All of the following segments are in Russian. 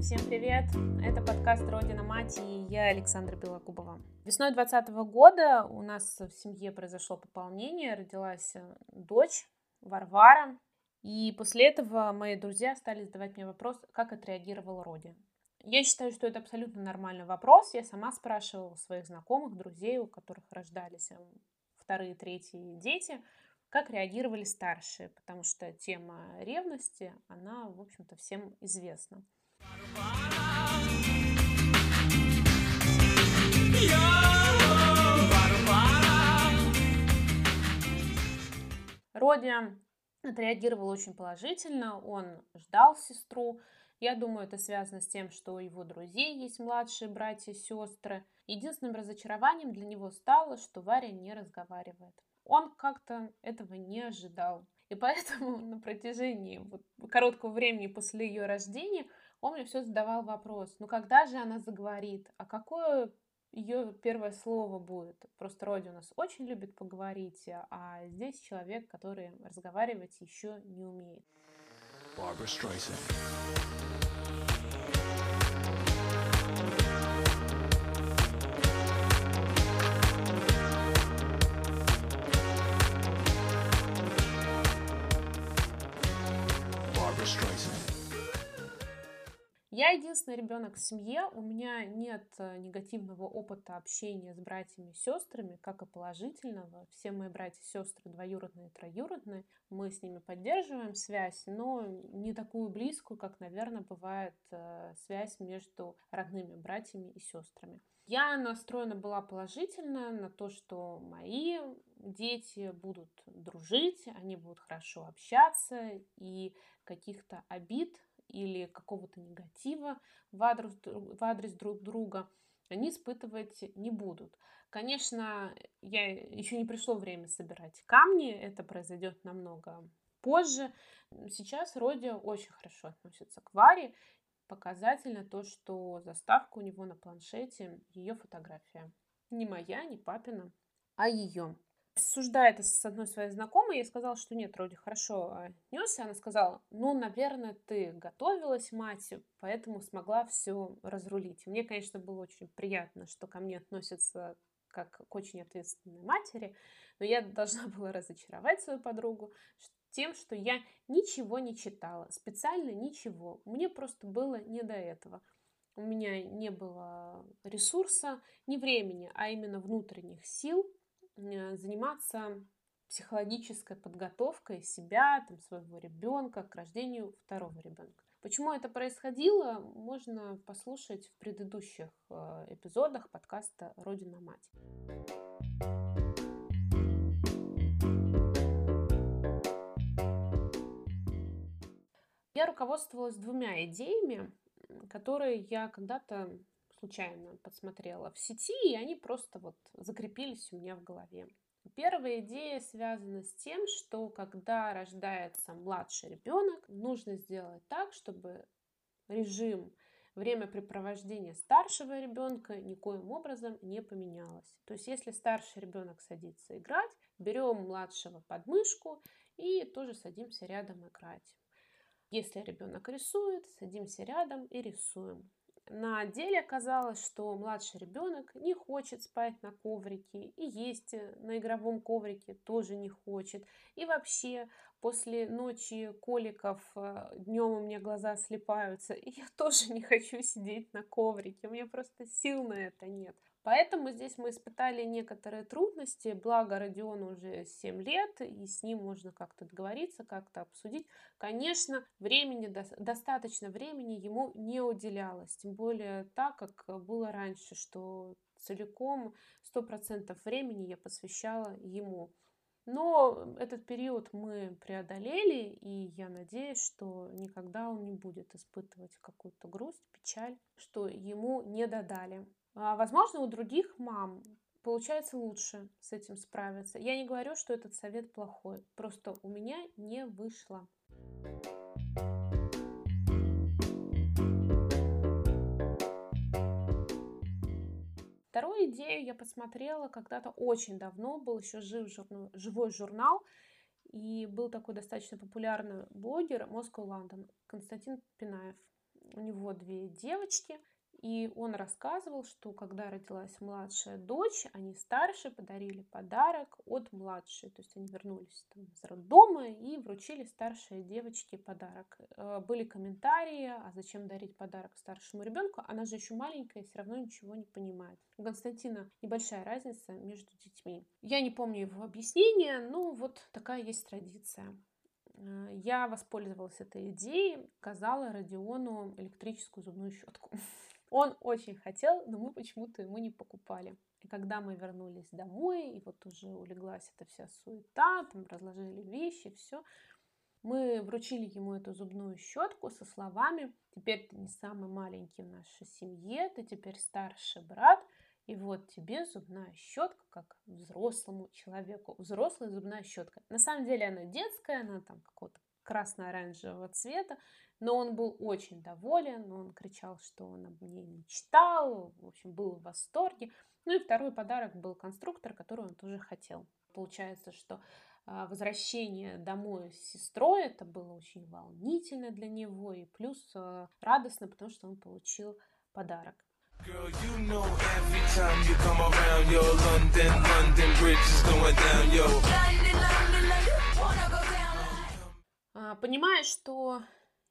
Всем привет! Это подкаст «Родина мать» и я Александра Белокубова. Весной 2020 года у нас в семье произошло пополнение, родилась э, дочь Варвара. И после этого мои друзья стали задавать мне вопрос, как отреагировал Роди. Я считаю, что это абсолютно нормальный вопрос. Я сама спрашивала своих знакомых, друзей, у которых рождались э, вторые, третьи дети, как реагировали старшие, потому что тема ревности, она, в общем-то, всем известна. Роди отреагировал очень положительно, он ждал сестру. Я думаю, это связано с тем, что у его друзей есть младшие братья и сестры. Единственным разочарованием для него стало, что Варя не разговаривает. Он как-то этого не ожидал. И поэтому на протяжении короткого времени после ее рождения он мне все задавал вопрос, ну когда же она заговорит, а какое ее первое слово будет. Просто Роди у нас очень любит поговорить, а здесь человек, который разговаривать еще не умеет. Barbara Streisand. Единственный ребенок в семье, у меня нет э, негативного опыта общения с братьями и сестрами, как и положительного. Все мои братья и сестры двоюродные и троюродные, мы с ними поддерживаем связь, но не такую близкую, как, наверное, бывает э, связь между родными братьями и сестрами. Я настроена была положительно на то, что мои дети будут дружить, они будут хорошо общаться, и каких-то обид или какого-то негатива в адрес, в адрес друг друга они испытывать не будут. Конечно, я еще не пришло время собирать камни, это произойдет намного позже. Сейчас Роди очень хорошо относится к Варе. Показательно то, что заставка у него на планшете, ее фотография. Не моя, не папина, а ее обсуждая это с одной своей знакомой, я сказала, что нет, вроде хорошо отнесся. Она сказала, ну, наверное, ты готовилась, мать, поэтому смогла все разрулить. мне, конечно, было очень приятно, что ко мне относятся как к очень ответственной матери, но я должна была разочаровать свою подругу тем, что я ничего не читала, специально ничего. Мне просто было не до этого. У меня не было ресурса, не времени, а именно внутренних сил заниматься психологической подготовкой себя, там, своего ребенка к рождению второго ребенка. Почему это происходило, можно послушать в предыдущих э, эпизодах подкаста «Родина мать». Я руководствовалась двумя идеями, которые я когда-то случайно подсмотрела в сети, и они просто вот закрепились у меня в голове. Первая идея связана с тем, что когда рождается младший ребенок, нужно сделать так, чтобы режим времяпрепровождения старшего ребенка никоим образом не поменялось. То есть, если старший ребенок садится играть, берем младшего под мышку и тоже садимся рядом играть. Если ребенок рисует, садимся рядом и рисуем. На деле оказалось, что младший ребенок не хочет спать на коврике и есть э, на игровом коврике тоже не хочет. И вообще после ночи коликов э, днем у меня глаза слепаются, и я тоже не хочу сидеть на коврике, у меня просто сил на это нет. Поэтому здесь мы испытали некоторые трудности, благо Родиону уже 7 лет, и с ним можно как-то договориться, как-то обсудить. Конечно, времени, достаточно времени ему не уделялось, тем более так, как было раньше, что целиком 100% времени я посвящала ему. Но этот период мы преодолели, и я надеюсь, что никогда он не будет испытывать какую-то грусть, печаль, что ему не додали. А, возможно, у других мам получается лучше с этим справиться. Я не говорю, что этот совет плохой, просто у меня не вышло. Вторую идею я посмотрела когда-то очень давно, был еще жив журнал, живой журнал, и был такой достаточно популярный блогер Moscow London Константин Пинаев. у него две девочки, и он рассказывал, что когда родилась младшая дочь, они старше подарили подарок от младшей. То есть они вернулись там из роддома и вручили старшей девочке подарок. Э, были комментарии, а зачем дарить подарок старшему ребенку? Она же еще маленькая, все равно ничего не понимает. У Константина небольшая разница между детьми. Я не помню его объяснения, но вот такая есть традиция. Э, я воспользовалась этой идеей, сказала Родиону электрическую зубную щетку. Он очень хотел, но мы почему-то ему не покупали. И когда мы вернулись домой, и вот уже улеглась эта вся суета, там разложили вещи, все, мы вручили ему эту зубную щетку со словами «Теперь ты не самый маленький в нашей семье, ты теперь старший брат, и вот тебе зубная щетка, как взрослому человеку. Взрослая зубная щетка. На самом деле она детская, она там какого-то красно-оранжевого цвета, но он был очень доволен, он кричал, что он об ней мечтал, в общем, был в восторге. Ну и второй подарок был конструктор, который он тоже хотел. Получается, что а, возвращение домой с сестрой, это было очень волнительно для него, и плюс а, радостно, потому что он получил подарок. Girl, you know every time you come around, yo, London, London Bridge is going down, yo. London, London, London, wanna go down. Понимаешь, что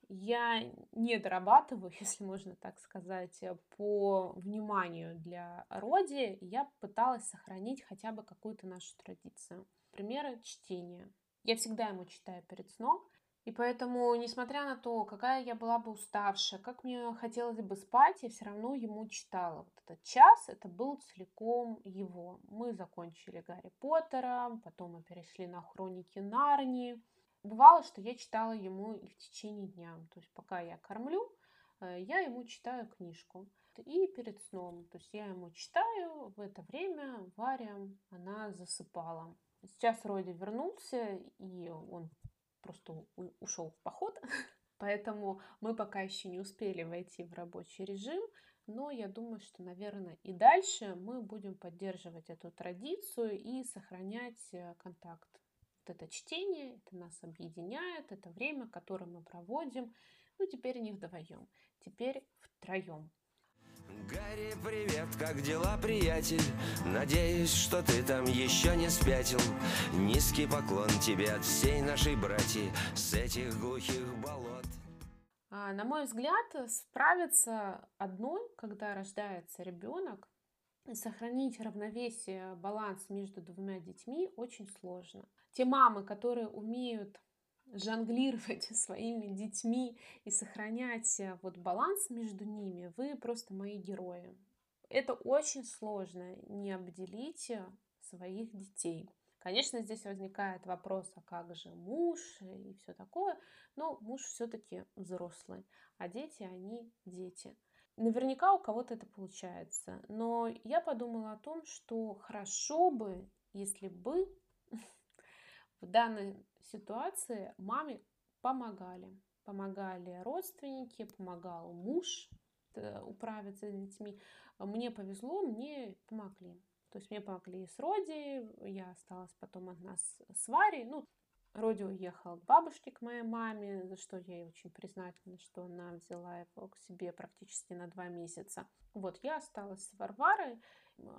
я не дорабатываю, если можно так сказать, по вниманию для Роди. Я пыталась сохранить хотя бы какую-то нашу традицию. Примеры чтения. Я всегда ему читаю перед сном. И поэтому, несмотря на то, какая я была бы уставшая, как мне хотелось бы спать, я все равно ему читала. Вот этот час, это был целиком его. Мы закончили Гарри Поттера, потом мы перешли на Хроники Нарнии. Бывало, что я читала ему и в течение дня. То есть пока я кормлю, э, я ему читаю книжку. И перед сном. То есть я ему читаю, в это время Варя, она засыпала. Сейчас Роди вернулся, и он просто ушел в поход. Поэтому мы пока еще не успели войти в рабочий режим. Но я думаю, что, наверное, и дальше мы будем поддерживать эту традицию и сохранять э, это чтение, это нас объединяет, это время, которое мы проводим, ну, теперь не вдвоем, теперь втроем. Гарри, привет, как дела, приятель? Надеюсь, что ты там еще не спятил. Низкий поклон тебе от всей нашей братьи с этих глухих болот. А, на мой взгляд, справиться одной, когда рождается ребенок, сохранить равновесие, баланс между двумя детьми очень сложно. Те мамы, которые умеют жонглировать своими детьми и сохранять э, вот баланс между ними, вы просто мои герои. Это очень сложно не обделить э, своих детей. Конечно, здесь возникает вопрос, а как же муж и все такое, но муж все-таки взрослый, а дети, они дети. Наверняка у кого-то это получается, но я подумала о том, что хорошо бы, если бы в данной ситуации маме помогали. Помогали родственники, помогал муж э, управиться с детьми. Мне повезло, мне помогли. То есть мне помогли с Роди, я осталась потом одна с, Варей. Ну, Роди уехал к бабушке, к моей маме, за что я ей очень признательна, что она взяла его к себе практически на два месяца. Вот, я осталась с Варварой,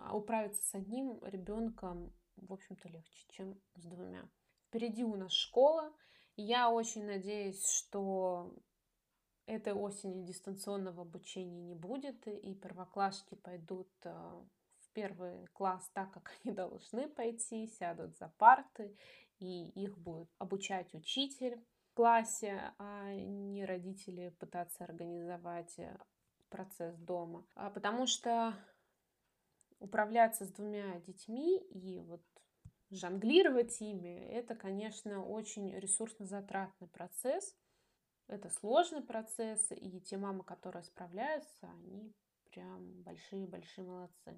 а управиться с одним ребенком, в общем-то, легче, чем с двумя. Впереди у нас школа, я очень надеюсь, что этой осенью дистанционного обучения не будет, и первоклассники пойдут в первый класс так, как они должны пойти, сядут за парты и их будет обучать учитель в классе, а не родители пытаться организовать э, процесс дома. А потому что управляться с двумя детьми и вот жонглировать ими, это, конечно, очень ресурсно-затратный процесс. Это сложный процесс, и те мамы, которые справляются, они прям большие-большие молодцы.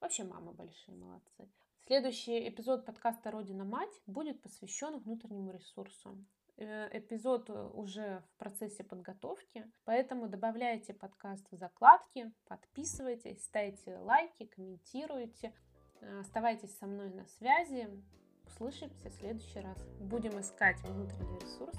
Вообще мамы большие молодцы. Следующий эпизод подкаста «Родина мать» будет посвящен внутреннему ресурсу. Э, эпизод э, уже в процессе подготовки, поэтому добавляйте подкаст в закладки, подписывайтесь, ставьте лайки, комментируйте, э, оставайтесь со мной на связи. Услышимся в следующий раз. Будем искать внутренний ресурс